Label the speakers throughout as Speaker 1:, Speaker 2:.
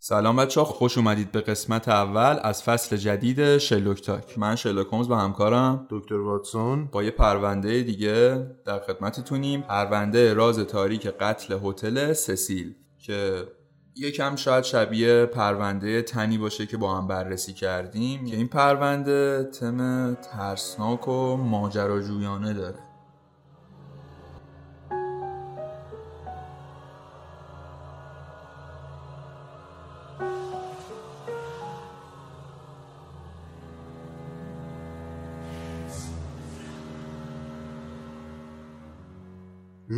Speaker 1: سلام بچه ها خوش اومدید به قسمت اول از فصل جدید شلوک تاک. من شلوک هومز با همکارم.
Speaker 2: دکتر واتسون.
Speaker 1: با یه پرونده دیگه در خدمتتونیم. پرونده راز تاریک قتل هتل سسیل که یکم شاید شبیه پرونده تنی باشه که با هم بررسی کردیم. که این پرونده تم ترسناک و ماجراجویانه داره.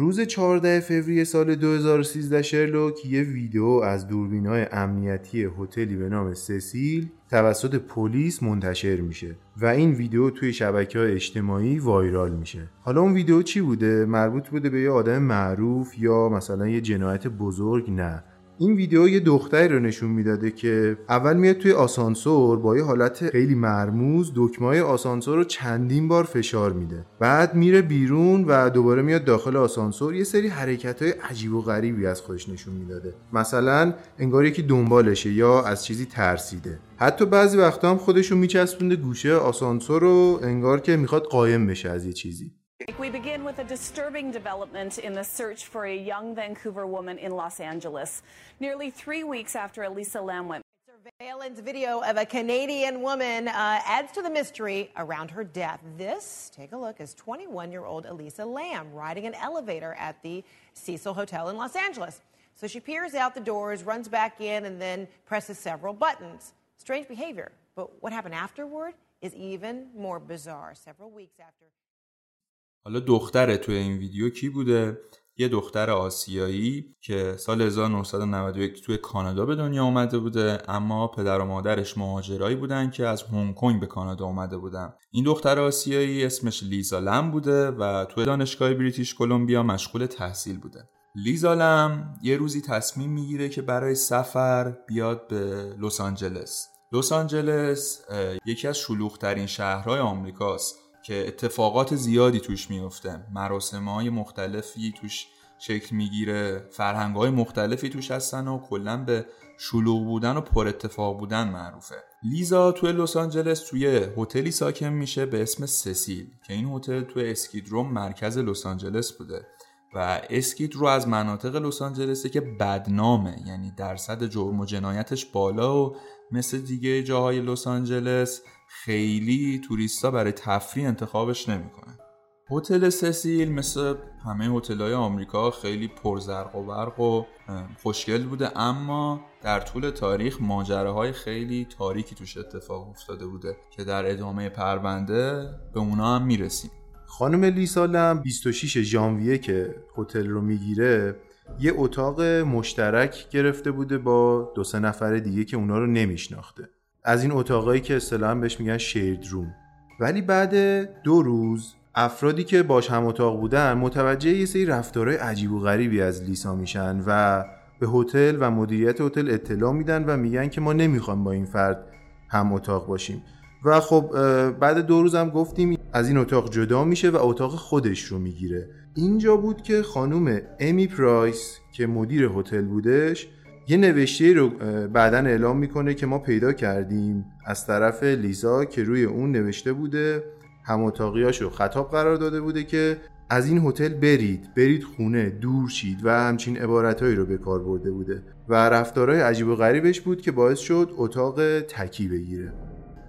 Speaker 2: روز 14 فوریه سال 2013 شرلوک یه ویدیو از دوربینای امنیتی هتلی به نام سسیل توسط پلیس منتشر میشه و این ویدیو توی شبکه های اجتماعی وایرال میشه. حالا اون ویدیو چی بوده؟ مربوط بوده به یه آدم معروف یا مثلا یه جنایت بزرگ؟ نه. این ویدیو یه دختری رو نشون می‌داده که اول میاد توی آسانسور با یه حالت خیلی مرموز دکمه آسانسور رو چندین بار فشار میده. بعد میره بیرون و دوباره میاد داخل آسانسور. یه سری حرکت های عجیب و غریبی از خودش نشون می‌داده. مثلا انگار یکی دنبالشه یا از چیزی ترسیده. حتی بعضی وقتا هم خودشو میچسبونده گوشه آسانسور رو انگار که می‌خواد قایم بشه از یه چیزی.
Speaker 3: We begin with a disturbing development in the search for a young Vancouver woman in Los Angeles. Nearly three weeks after Elisa Lam went.
Speaker 4: Surveillance video of a Canadian woman uh, adds to the mystery around her death. This, take a look, is 21 year old Elisa Lam riding an elevator at the Cecil Hotel in Los Angeles. So she peers out the doors, runs back in, and then presses several buttons. Strange behavior. But what happened afterward is even more bizarre. Several weeks after.
Speaker 1: حالا دختر توی این ویدیو کی بوده؟ یه دختر آسیایی که سال 1991 توی کانادا به دنیا اومده بوده اما پدر و مادرش مهاجرایی بودن که از هنگ کنگ به کانادا اومده بودن. این دختر آسیایی اسمش لیزا لم بوده و توی دانشگاه بریتیش کلمبیا مشغول تحصیل بوده. لیزا لم یه روزی تصمیم می‌گیره که برای سفر بیاد به لس آنجلس. لس آنجلس یکی از شلوغترین شهرهای آمریکاست. که اتفاقات زیادی توش میفته مراسم های مختلفی توش شکل می‌گیره فرهنگ های مختلفی توش هستن و کلا به شلوغ بودن و پر اتفاق بودن معروفه. لیزا توی لس آنجلس توی هتلی ساکن میشه به اسم سسیل که این هتل توی اسکیدروم مرکز لس آنجلس بوده. و اسکید رو از مناطق لس آنجلسه که بدنامه یعنی درصد جرم و جنایتش بالا و مثل دیگه جاهای لس آنجلس خیلی توریستا برای تفریح انتخابش نمی‌کنن. هتل سسیل مثل همه هتل‌های آمریکا خیلی پرزرق و برق و خوشگل بوده اما در طول تاریخ ماجراهای خیلی تاریکی توش اتفاق افتاده بوده که در ادامه پرونده به اونا هم می‌رسیم.
Speaker 2: خانم لیسالم 26 ژانویه که هتل رو می‌گیره یه اتاق مشترک گرفته بوده با دو سه نفر دیگه که اونا رو نمیشناخته. از این اتاقایی که اصطلاحا بهش میگن شیرد روم ولی بعد دو روز افرادی که باش هم اتاق بودن متوجه یه سری رفتارهای عجیب و غریبی از لیسا میشن و به هتل و مدیریت هتل اطلاع میدن و میگن که ما نمی‌خوایم با این فرد هم اتاق باشیم. و خب بعد دو روز هم گفتیم از این اتاق جدا میشه و اتاق خودش رو می‌گیره. اینجا بود که خانم امی پرایس که مدیر هتل بودش یه نوشته رو بعدا اعلام می‌کنه که ما پیدا کردیم. از طرف لیزا که روی اون نوشته بوده هم رو خطاب قرار داده بوده که از این هتل برید. برید خونه دور شید و همچین عبارتهایی رو به کار برده بوده. و رفتارهای عجیب و غریبش بود که باعث شد اتاق تکی بگیره.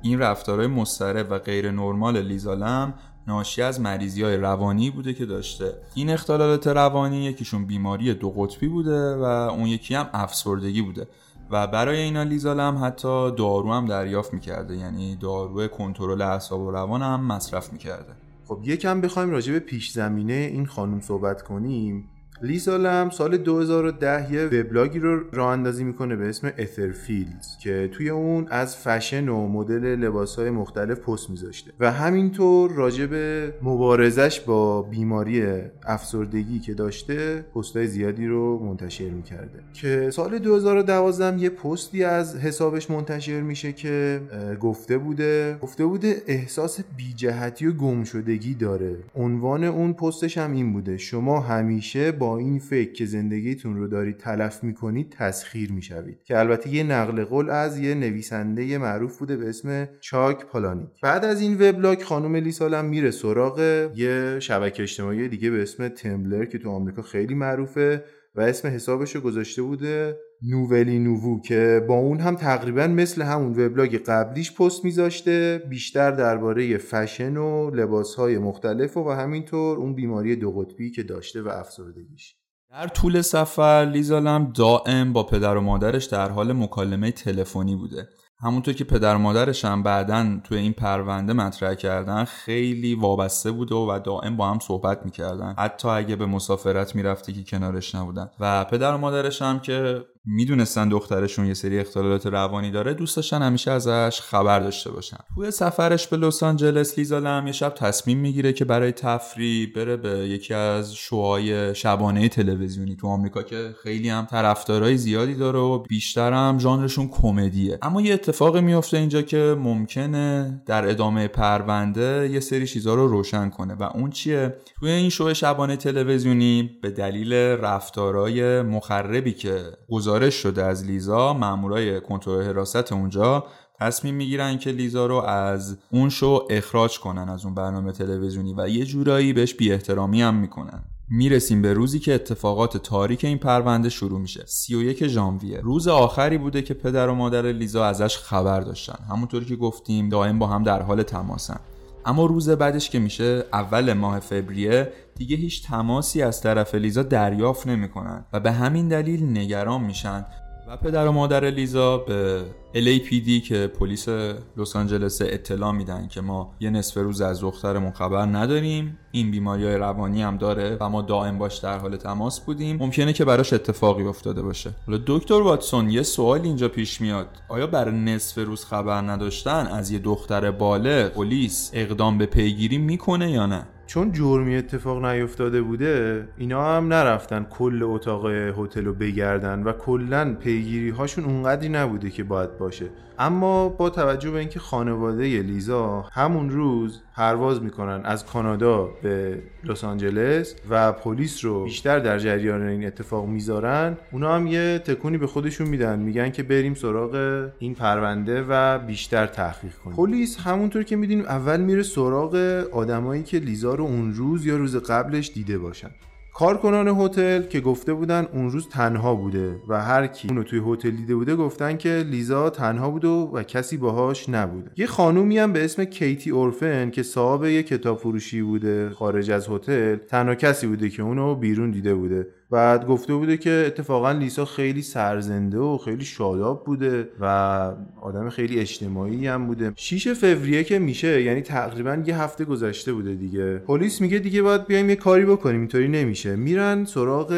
Speaker 1: این رفتارهای مضطرب و غیر نرمال لیزالم ناشی از مریضی های روانی بوده که داشته. این اختلالات روانی یکیشون بیماری دو قطبی بوده و اون یکی هم افسردگی بوده. و برای اینا لیزالم حتی دارو هم دریافت می‌کرده. یعنی دارو کنترل اعصاب و روان هم مصرف می‌کرده.
Speaker 2: خب یکم بخوایم راجع به پیش زمینه این خانم صحبت کنیم. لیزالم سال 2010 یه وبلاگی رو راه اندازی می‌کنه به اسم اترفیلدز که توی اون از فشن و مدل لباسهای مختلف پست میذاشته و همینطور راجع به مبارزش با بیماری افسردگی که داشته پستهای زیادی رو منتشر می‌کرده که سال 2012 یه پستی از حسابش منتشر میشه که گفته بوده گفته بوده احساس بیجهتی و گمشدگی داره. عنوان اون پستش هم این بوده شما همیشه با این فکر که زندگیتون رو دارید تلف می‌کنید تسخیر می‌شوید. که البته یه نقل قول از یه نویسنده معروف بوده به اسم چاک پالانیک بعد از این وبلاگ خانم لیسالم میره سراغ یه شبکه اجتماعی دیگه به اسم تمبلر که تو آمریکا خیلی معروفه و اسم حسابش رو گذاشته بوده نوولی نووو که با اون هم تقریبا مثل همون وبلاگ قبلیش پست میذاشته بیشتر درباره فشن و لباسهای مختلف و, و همینطور اون بیماری دو قطبی که داشته و افسردگیش.
Speaker 1: در طول سفر لیزالم دائم با پدر و مادرش در حال مکالمه تلفنی بوده. همونطور که پدر و مادرش هم بعدا توی این پرونده مطرح کردن خیلی وابسته بوده و دائم با هم صحبت می‌کردن. حتی اگه به مسافرت می‌رفته که کنارش نبودن. و پدر و مادرش هم که می‌دونستن دخترشون یه سری اختلالات روانی داره دوست داشتن همیشه ازش خبر داشته باشن. توی سفرش به لس آنجلس لیزالم یه شب تصمیم می‌گیره که برای تفریح بره به یکی از شوهای شبانه تلویزیونی تو آمریکا که خیلی هم طرفدارای زیادی داره و بیشتر هم ژانرشون کمدیه. اما یه اتفاقی میفته اینجا که ممکنه در ادامه پرونده یه سری چیزها رو روشن کنه. و اون چیه؟ توی این شو شبانه تلویزیونی به دلیل رفتارای مخربی که گزارش شده از لیزا مامورای کنترل حراست اونجا تصمیم می‌گیرن که لیزا رو از اون شو اخراج کنن از اون برنامه تلویزیونی و یه جورایی بهش بی احترامی هم می‌کنن. می‌رسیم به روزی که اتفاقات تاریک این پرونده شروع میشه. 31 ژانویه. روز آخری بوده که پدر و مادر لیزا ازش خبر داشتن. همونطوری که گفتیم دائم با هم در حال تماسن. اما روز بعدش که میشه اول ماه فوریه دیگه هیچ تماسی از طرف لیزا دریافت نمی‌کنن و به همین دلیل نگران میشن. پدر و مادر لیزا به LAPD که پلیس لس آنجلس اطلاع میدن که ما یه نصف روز از دخترمون خبر نداریم. این بیماری های روانی هم داره و ما دائم باش در حال تماس بودیم. ممکنه که براش اتفاقی افتاده باشه. حالا دکتر واتسون یه سوال اینجا پیش میاد. آیا بر نصف روز خبر نداشتن از یه دختر بالغ پلیس اقدام به پیگیری می‌کنه یا نه؟
Speaker 2: چون جرمی اتفاق نیفتاده بوده اینا هم نرفتن کل اتاق هتل رو بگردن و کلا پیگیری هاشون اونقدری نبوده که باید باشه. اما با توجه به اینکه خانواده لیزا همون روز پرواز می‌کنن از کانادا به لس آنجلس و پلیس رو بیشتر در جریان این اتفاق می‌ذارن اونا هم یه تکونی به خودشون میدن. میگن که بریم سراغ این پرونده و بیشتر تحقیق کنیم. پلیس همونطور که می‌دونیم اول میره سراغ آدمایی که لیزا رو اون روز یا روز قبلش دیده باشن. کارکنان هتل که گفته بودن اون روز تنها بوده و هر کی اونو توی هتل دیده بوده گفتن که لیزا تنها بوده و کسی باهاش نبوده. یه خانومی هم به اسم کیتی اورفن که صاحب یه کتاب فروشی بوده خارج از هتل تنها کسی بوده که اونو بیرون دیده بوده. بعد گفته بوده که اتفاقا لیسا خیلی سرزنده و خیلی شاداب بوده و آدم خیلی اجتماعی هم بوده. 6 فوریه که میشه یعنی تقریبا یه هفته گذشته بوده دیگه. پلیس میگه دیگه باید بیایم یه کاری بکنیم اینطوری نمیشه. میرن سراغ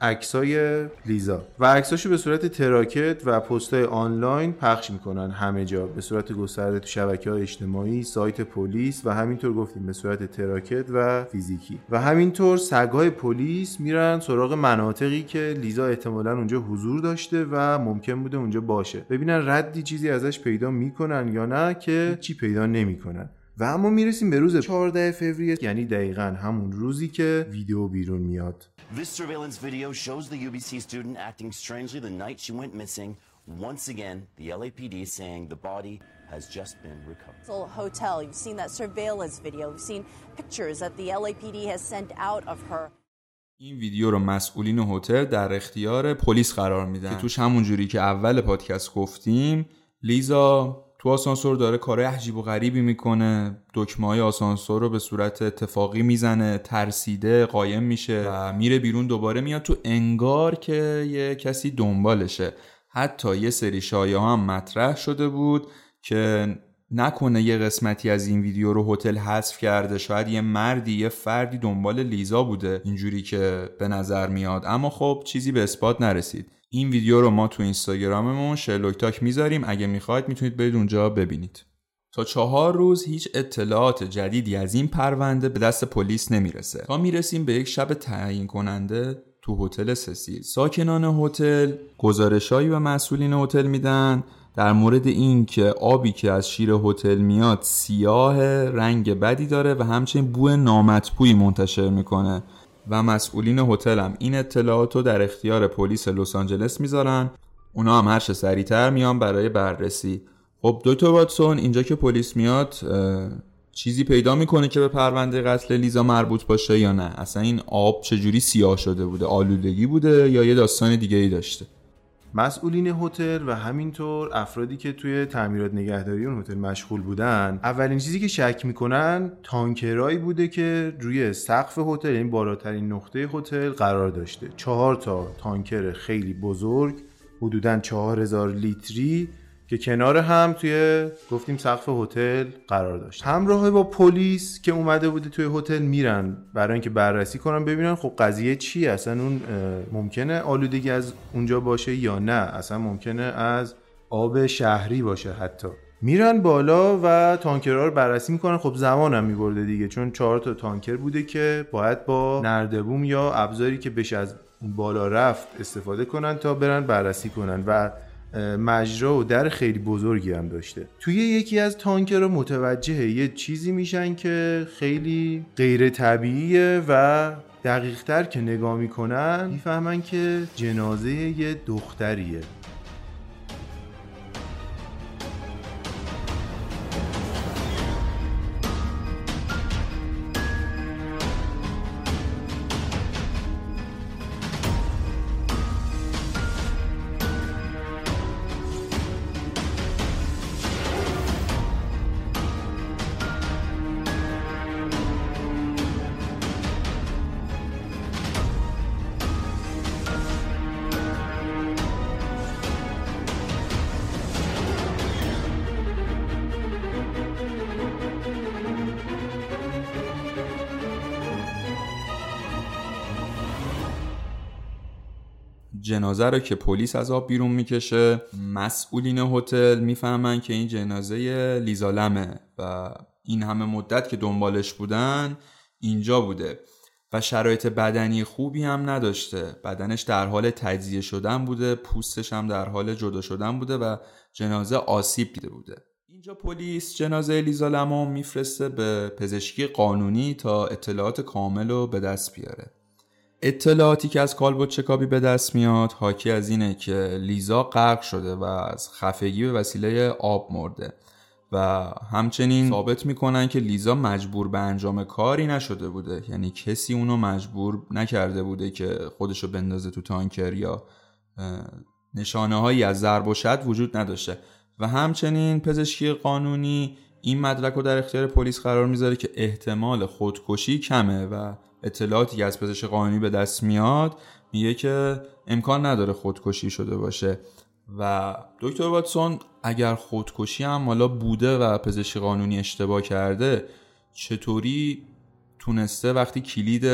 Speaker 2: عکسای لیزا و عکساشو به صورت تراکت و پستای آنلاین پخش می‌کنن همه جا. به صورت گسترده تو شبکه های اجتماعی سایت پلیس و همینطور گفتیم به صورت تراکت و فیزیکی. و همینطور سگای پلیس میرن سراغ مناطقی که لیزا احتمالا اونجا حضور داشته و ممکن بوده اونجا باشه ببینن ردی چیزی ازش پیدا می‌کنن یا نه که هیچی پیدا نمی‌کنن و اما می‌رسیم به روز 14 فوریه یعنی دقیقا همون روزی که ویدیو بیرون میاد
Speaker 5: This surveillance video shows the UBC student acting strangely the night she went missing. Once again, the LAPD saying the body has just been recovered.
Speaker 6: Hotel, you've seen that surveillance video. You've seen pictures that the LAPD has sent out of her.
Speaker 1: این ویدیو رو مسئولین هتل در اختیار پلیس قرار میدن. که توش همون جوری که اول پادکست گفتیم لیزا تو آسانسور داره کارهای عجیب و غریبی می‌کنه. دکمه های آسانسور رو به صورت اتفاقی می‌زنه ترسیده قایم میشه و میره بیرون دوباره میاد تو انگار که یه کسی دنبالشه. حتی یه سری شایعه هم مطرح شده بود که نکنه یه قسمتی از این ویدیو رو هتل حذف کرده شاید یه مردی یه فردی دنبال لیزا بوده اینجوری که به نظر میاد. اما خب چیزی به اثبات نرسید. این ویدیو رو ما تو اینستاگراممون شرلوک تاک می‌ذاریم. اگه می‌خواید می‌تونید برید اونجا ببینید. تا چهار روز هیچ اطلاعات جدیدی از این پرونده به دست پلیس نمی‌رسه. تا می‌رسیم به یک شب تعیین کننده تو هتل سسیل ساکنان هتل گزارشهایی و مسئولین هتل میدن. در مورد این که آبی که از شیر هتل میاد سیاه رنگ بدی داره و همچنین بوی نامطبوعی منتشر می‌کنه. و مسئولین هتل هم این اطلاعات رو در اختیار پلیس لس آنجلس می‌ذارن. اونا هم هر سریعتر میان برای بررسی. خب دکتر واتسون اینجا که پلیس میاد چیزی پیدا می‌کنه که به پرونده قتل لیزا مربوط باشه یا نه؟ اصلا این آب چجوری سیاه شده بوده؟ آلودگی بوده یا یه داستان دیگه ای داشته؟
Speaker 2: مسئولین هتل و همینطور افرادی که توی تعمیرات نگهداری اون هتل مشغول بودن اولین چیزی که شک می‌کنن تانکرایی بوده که روی سقف هتل یعنی بالاترین نقطه هتل قرار داشته. چهار تا تانکر خیلی بزرگ حدودا چهار هزار لیتری که کنار هم توی گفتیم سقف هتل قرار داشت همراه با پلیس که اومده بوده توی هتل میرن. برای اینکه بررسی کنن ببینن خب قضیه چی اصلا اون ممکنه آلودگی از اونجا باشه یا نه. اصلا ممکنه از آب شهری باشه حتی. میرن بالا و تانکرها رو بررسی می‌کنن. خب زمانم میبرده دیگه چون چهار تا تانکر بوده که باید با نردبوم یا ابزاری که بشه از بالا رفت استفاده کنن تا برن بررسی کنن. و مجرا و در خیلی بزرگی هم داشته. توی یکی از تانکرها متوجه یه چیزی میشن که خیلی غیر طبیعیه و دقیقتر که نگاه می‌کنن می‌فهمن که جنازه یه دختریه.
Speaker 1: جنازه رو که پلیس از آب بیرون می‌کشه. مسئولین هتل می‌فهمن که این جنازه لیزالمه و این همه مدت که دنبالش بودن اینجا بوده و شرایط بدنی خوبی هم نداشته. بدنش در حال تجزیه شدن بوده پوستش هم در حال جدا شدن بوده و جنازه آسیب دیده بوده. اینجا پلیس جنازه لیزا لمو میفرسته به پزشکی قانونی تا اطلاعات کامل رو به دست بیاره. اطلاعاتی که از کالبوت چکابی به دست میاد حاکی از اینه که لیزا غرق شده و از خفگی به وسیله آب مرده و همچنین ثابت می‌کنن که لیزا مجبور به انجام کاری نشده بوده. یعنی کسی اونو مجبور نکرده بوده که خودشو بندازه تو تانکر یا نشانه هایی از ضرب و شد وجود نداشته. و همچنین پزشکی قانونی این مدرک رو در اختیار پلیس قرار می‌ذاره که احتمال خودکشی کمه و اطلاعاتی که از پزشک قانونی به دست میاد میگه که امکان نداره خودکشی شده باشه. و دکتر واتسون اگر خودکشی هم حالا بوده و پزشک قانونی اشتباه کرده چطوری تونسته وقتی کلید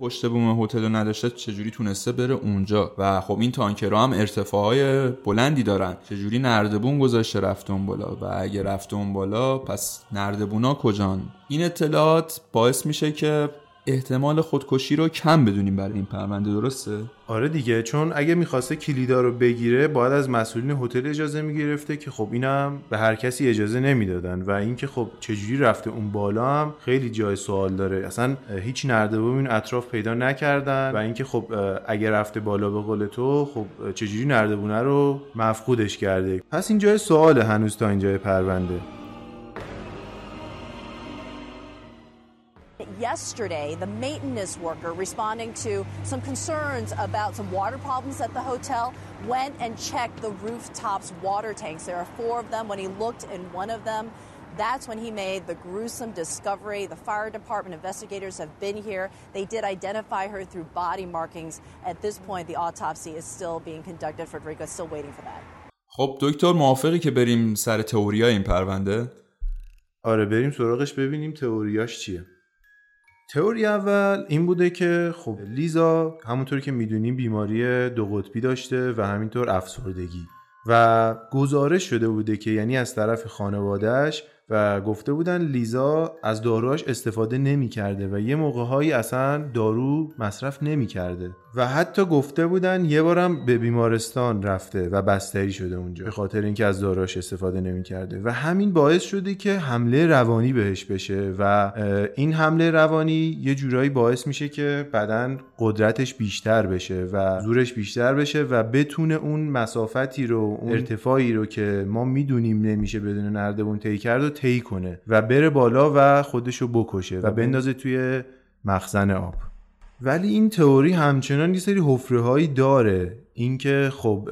Speaker 1: پشت بوم هتل رو نداشته چجوری تونسته بره اونجا؟ و خب این تانکرها هم ارتفاعهای بلندی دارن. چجوری نردبون گذاشته رفته اون بالا؟ و اگه رفته اون بالا پس نردبونا کجان؟ این اطلاعات باعث میشه که احتمال خودکشی رو کم بدونیم برای این پرونده درسته؟
Speaker 2: آره دیگه چون اگه می‌خواسته کلیدا رو بگیره باید از مسئولین هتل اجازه می‌گرفته که خب اینم به هر کسی اجازه نمی‌دادن و اینکه خب چجوری رفته اون بالا هم خیلی جای سوال داره. اصلا هیچ نردبون این اطراف پیدا نکردن و اینکه خب اگه رفته بالا به قول تو خب چجوری نردبونه رو مفقودش کرده؟ پس این جای سوال هنوز تا اینجای پرونده.
Speaker 6: Yesterday, the maintenance worker responding to some concerns about some water problems at the hotel went and checked the rooftops water tanks. There are four of them. When he looked in one of them, that's when he made the gruesome discovery. The fire department investigators have been here. They did identify her through body markings. At this point, the autopsy is still being conducted. Frederica is still waiting for that.
Speaker 1: خب دکتر موافقی که بریم سر تئوریا این پرونده؟
Speaker 2: آره بریم سراغش ببینیم تئوریاش چیه. تئوری اول این بوده که خب لیزا همونطور که می‌دونیم بیماری دو قطبی داشته و همینطور افسردگی و گزارش شده بوده که یعنی از طرف خانوادهش و گفته بودن لیزا از داروهاش استفاده نمی‌کرده و یه موقعهایی اصلا دارو مصرف نمی‌کرده. و حتی گفته بودن یه بارم به بیمارستان رفته و بستری شده اونجا به خاطر اینکه از داروهاش استفاده نمی‌کرده. و همین باعث شده که حمله روانی بهش بشه و این حمله روانی یه جورایی باعث میشه که بدن قدرتش بیشتر بشه و زورش بیشتر بشه و بتونه اون مسافتی رو اون ارتفاعی رو که ما می‌دونیم نمیشه بدون نردبون طی کرد طی کنه و بره بالا و خودشو بکشه و بندازه توی مخزن آب. ولی این تئوری همچنان یه سری حفره هایی داره. اینکه خب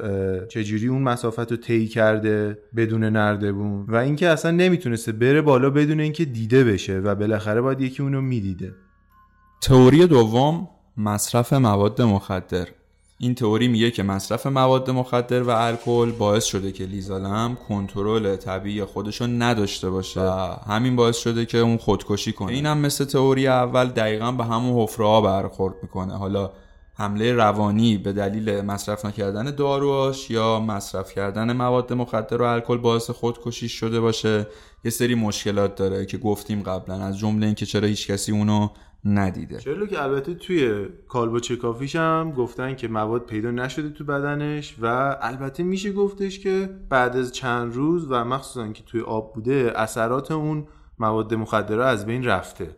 Speaker 2: چجوری اون مسافت رو طی کرده بدون نردبون و اینکه اصلا نمی‌تونسته بره بالا بدون اینکه دیده بشه و بالاخره باید یکی اونو می‌دیده.
Speaker 1: تئوری دوم مصرف مواد مخدر. این تئوری میگه که مصرف مواد مخدر و الکل باعث شده که لیزالم کنترل طبیعی خودشو نداشته باشه. و همین باعث شده که اون خودکشی کنه. اینم مثل تئوری اول دقیقا به همون حفره ها برخورد می‌کنه. حالا حمله روانی به دلیل مصرف نکردن داروهاش یا مصرف کردن مواد مخدر و الکل باعث خودکشی شده باشه. یه سری مشکلات داره که گفتیم قبلا. از جمله اینکه چرا هیچ کسی اونو ندیده.
Speaker 2: چرا که البته توی کالبو چکافیش هم گفتن که مواد پیدا نشده تو بدنش و البته میشه گفتش که بعد از چند روز و مخصوصا که توی آب بوده اثرات اون مواد مخدره از بین رفته.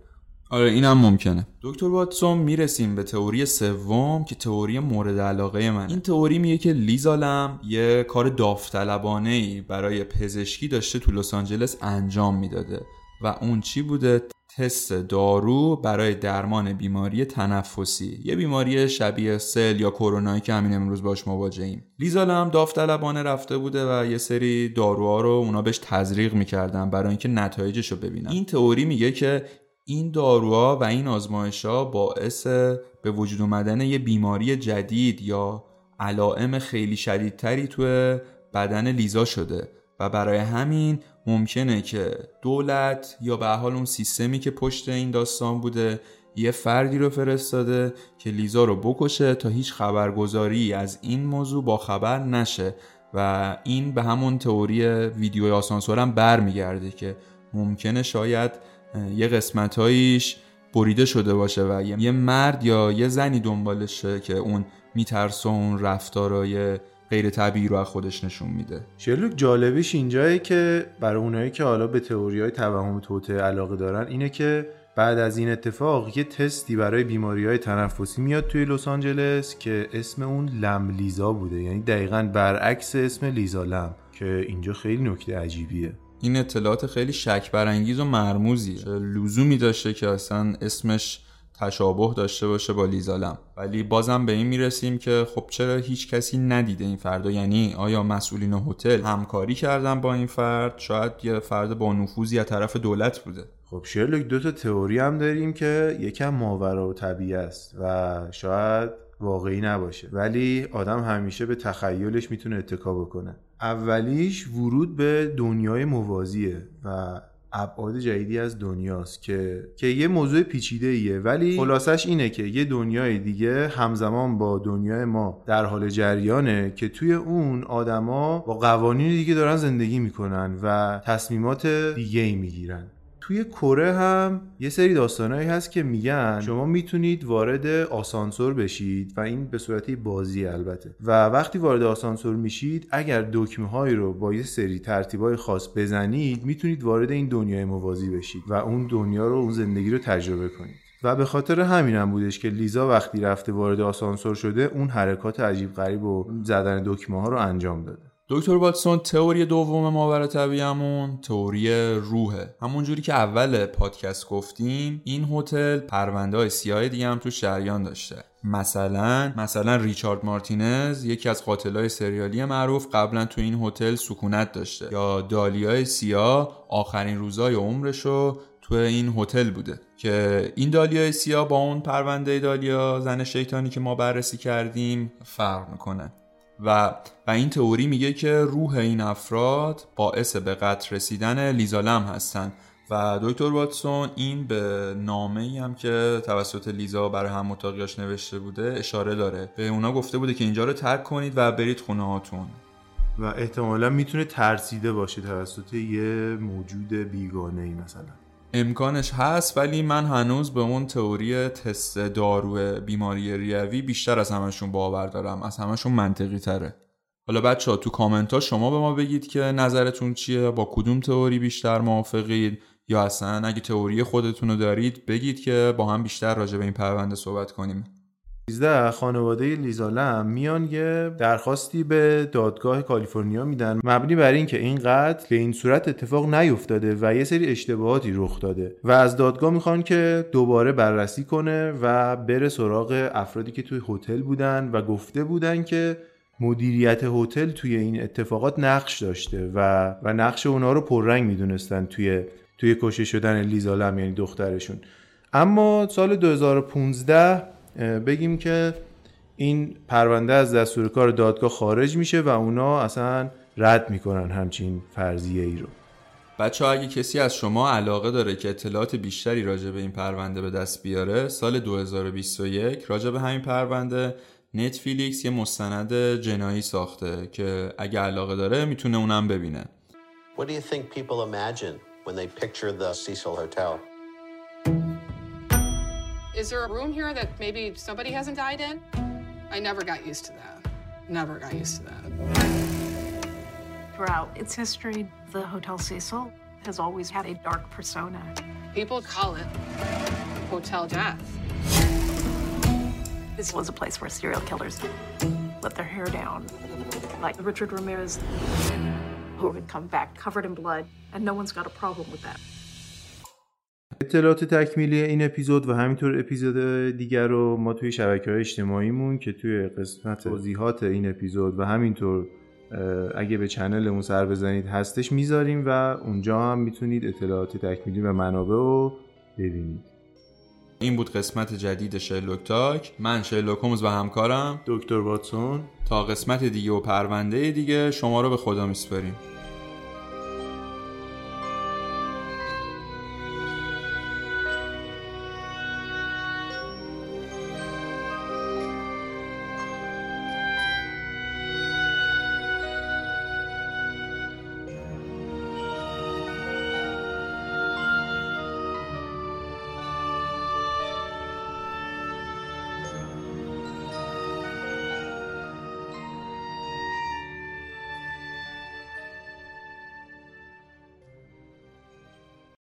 Speaker 1: آره اینم ممکنه. دکتر واتسون می‌رسیم به تئوری سوم که تئوری مورد علاقه من این تئوری میگه که لیزالم یه کار داوطلبانه ای برای پزشکی داشته تو لس آنجلس انجام می‌داده و اون چی بوده؟ تست دارو برای درمان بیماری تنفسی. یه بیماری شبیه سل یا کرونایی که همین امروز باش مواجهیم. لیزال هم داوطلبانه رفته بوده و یه سری داروها رو اونا بهش تزریق می‌کردن برای اینکه نتایجش رو ببینن. این تئوری میگه که این داروها و این آزمایش ها باعث به وجود اومدن یه بیماری جدید یا علائم خیلی شدیدتری توی بدن لیزا شده. و برای همین ممکنه که دولت یا به حال اون سیستمی که پشت این داستان بوده یه فردی رو فرستاده که لیزا رو بکشه تا هیچ خبرگزاری از این موضوع با خبر نشه. و این به همون تئوری ویدیو آسانسور هم برمیگرده که ممکنه شاید یه قسمتهاییش بریده شده باشه و یه مرد یا یه زنی دنبالشه که اون میترسه اون رفتارای غیر طبیعی رو از خودش نشون میده.
Speaker 2: شرلوک جالبیش اینجایه که برای اونایی که حالا به تئوری های توهم توته علاقه دارن اینه که بعد از این اتفاق یه تستی برای بیماری های تنفسی میاد توی لس آنجلس که اسم اون لم لیزا بوده. یعنی دقیقا برعکس اسم لیزا لم که اینجا خیلی نکته عجیبیه.
Speaker 1: این اطلاعات خیلی شک برانگیز و مرموزیه. لزومی داشته که اصلا اسمش تشابه داشته باشه با لیزالم ولی بازم به این می‌رسیم که خب چرا هیچ کسی ندیده این فرد یعنی آیا مسئولین هتل همکاری کردن با این فرد؟ شاید یه فرد با نفوذی از طرف دولت بوده.
Speaker 2: خب شرلوک دو تا تئوری هم داریم که یکم ماورا و طبیعی است و شاید واقعی نباشه. ولی آدم همیشه به تخیلش می‌تونه اتکا بکنه. اولیش ورود به دنیای موازیه و ابعاد جدیدی از دنیاست که که یه موضوع پیچیده ایه ولی خلاصش اینه که یه دنیای دیگه همزمان با دنیای ما در حال جریانه که توی اون آدما با قوانین دیگه دارن زندگی می‌کنن و تصمیمات دیگه ای می‌گیرن. توی کره هم یه سری داستانهایی هست که میگن. شما می‌تونید وارد آسانسور بشید و این به صورتی بازی البته. و وقتی وارد آسانسور میشید اگر دکمه هایی رو با یه سری ترتیبای خاص بزنید می‌تونید وارد این دنیای موازی بشید و اون دنیا رو اون زندگی رو تجربه کنید. و به خاطر همینم هم بودش که لیزا وقتی رفته وارد آسانسور شده اون حرکات عجیب غریب و زدن دکمه ها رو انجام داده.
Speaker 1: دکتر واتسون تئوری دوم ماورا طبیعیمون تئوری روحه. همون جوری که اول پادکست گفتیم این هتل پرونده های سیاه دیگه هم تو شریان داشته. مثلا مثلا ریچارد مارتینز یکی از قاتلای سریالی معروف قبلا تو این هتل سکونت داشته. یا دالیای سیاه آخرین روزای عمرشو تو این هتل بوده. که این دالیا سیاه با اون پرونده دالیا زن شیطانی که ما بررسی کردیم فرق می‌کنه. و و این تئوری میگه که روح این افراد باعث به قتل رسیدن لیزالم هستن. و دکتر واتسون این به نامه ای هم که توسط لیزا برای هم نوشته بوده اشاره داره. به اونا گفته بوده که اینجا رو ترک کنید و برید خونه هاتون.
Speaker 2: و احتمالا می‌تونه ترسیده باشه توسط یه موجود بیگانه ای مثلا.
Speaker 1: امکانش هست ولی من هنوز به اون تئوری تست دارو بیماری ریوی بیشتر از همشون باور دارم از همشون منطقی تره. حالا بچه ها تو کامنت ها شما به ما بگید که نظرتون چیه با کدوم تئوری بیشتر موافقید؟ یا اصلا اگه تئوری خودتون رو دارید بگید که با هم بیشتر راجع به این پرونده صحبت کنیم.
Speaker 2: 13 خانواده لیزالم میان یه درخواستی به دادگاه کالیفرنیا میدن. مبنی بر اینکه این قتل به این صورت اتفاق نیفتاده و یه سری اشتباهاتی رخ داده و از دادگاه می‌خوان که دوباره بررسی کنه و بره سراغ افرادی که توی هتل بودن و گفته بودن که مدیریت هتل توی این اتفاقات نقش داشته و و نقش اونا رو پررنگ می‌دونستن توی توی کشته شدن لیزالم یعنی دخترشون. اما سال 2015 بگیم که این پرونده از دستور کار دادگاه خارج میشه و اونا اصلا رد می‌کنن همچین فرضیه ای رو
Speaker 1: بچه ها اگه کسی از شما علاقه داره که اطلاعات بیشتری راجع به این پرونده به دست بیاره سال 2021 راجع به همین پرونده نتفلیکس یه مستند جنایی ساخته که اگه علاقه داره می‌تونه اونم ببینه
Speaker 7: What do you think people imagine when they picture the Cecil Hotel?
Speaker 8: Is there a room here that maybe somebody hasn't died in? I never got used to that. Never got used to that.
Speaker 9: Throughout its history, the Hotel Cecil has always had a dark persona.
Speaker 8: People call it Hotel Death.
Speaker 9: This was a place where serial killers let their hair down, like Richard Ramirez, who would come back covered in blood, and no one's got a problem with that.
Speaker 2: اطلاعات تکمیلی این اپیزود و همینطور اپیزود دیگر رو ما توی شبکه های اجتماعیمون که توی قسمت توضیحات این اپیزود و همینطور اگه به چنلمون سر بزنید هستش می‌ذاریم و اونجا هم می‌تونید اطلاعات تکمیلی و منابع رو ببینید.
Speaker 1: این بود قسمت جدید شرلوک تاک. من شرلوک هومز و همکارم
Speaker 2: دکتر واتسون.
Speaker 1: تا قسمت دیگه و پرونده دیگه شما رو به خدا میسپاریم.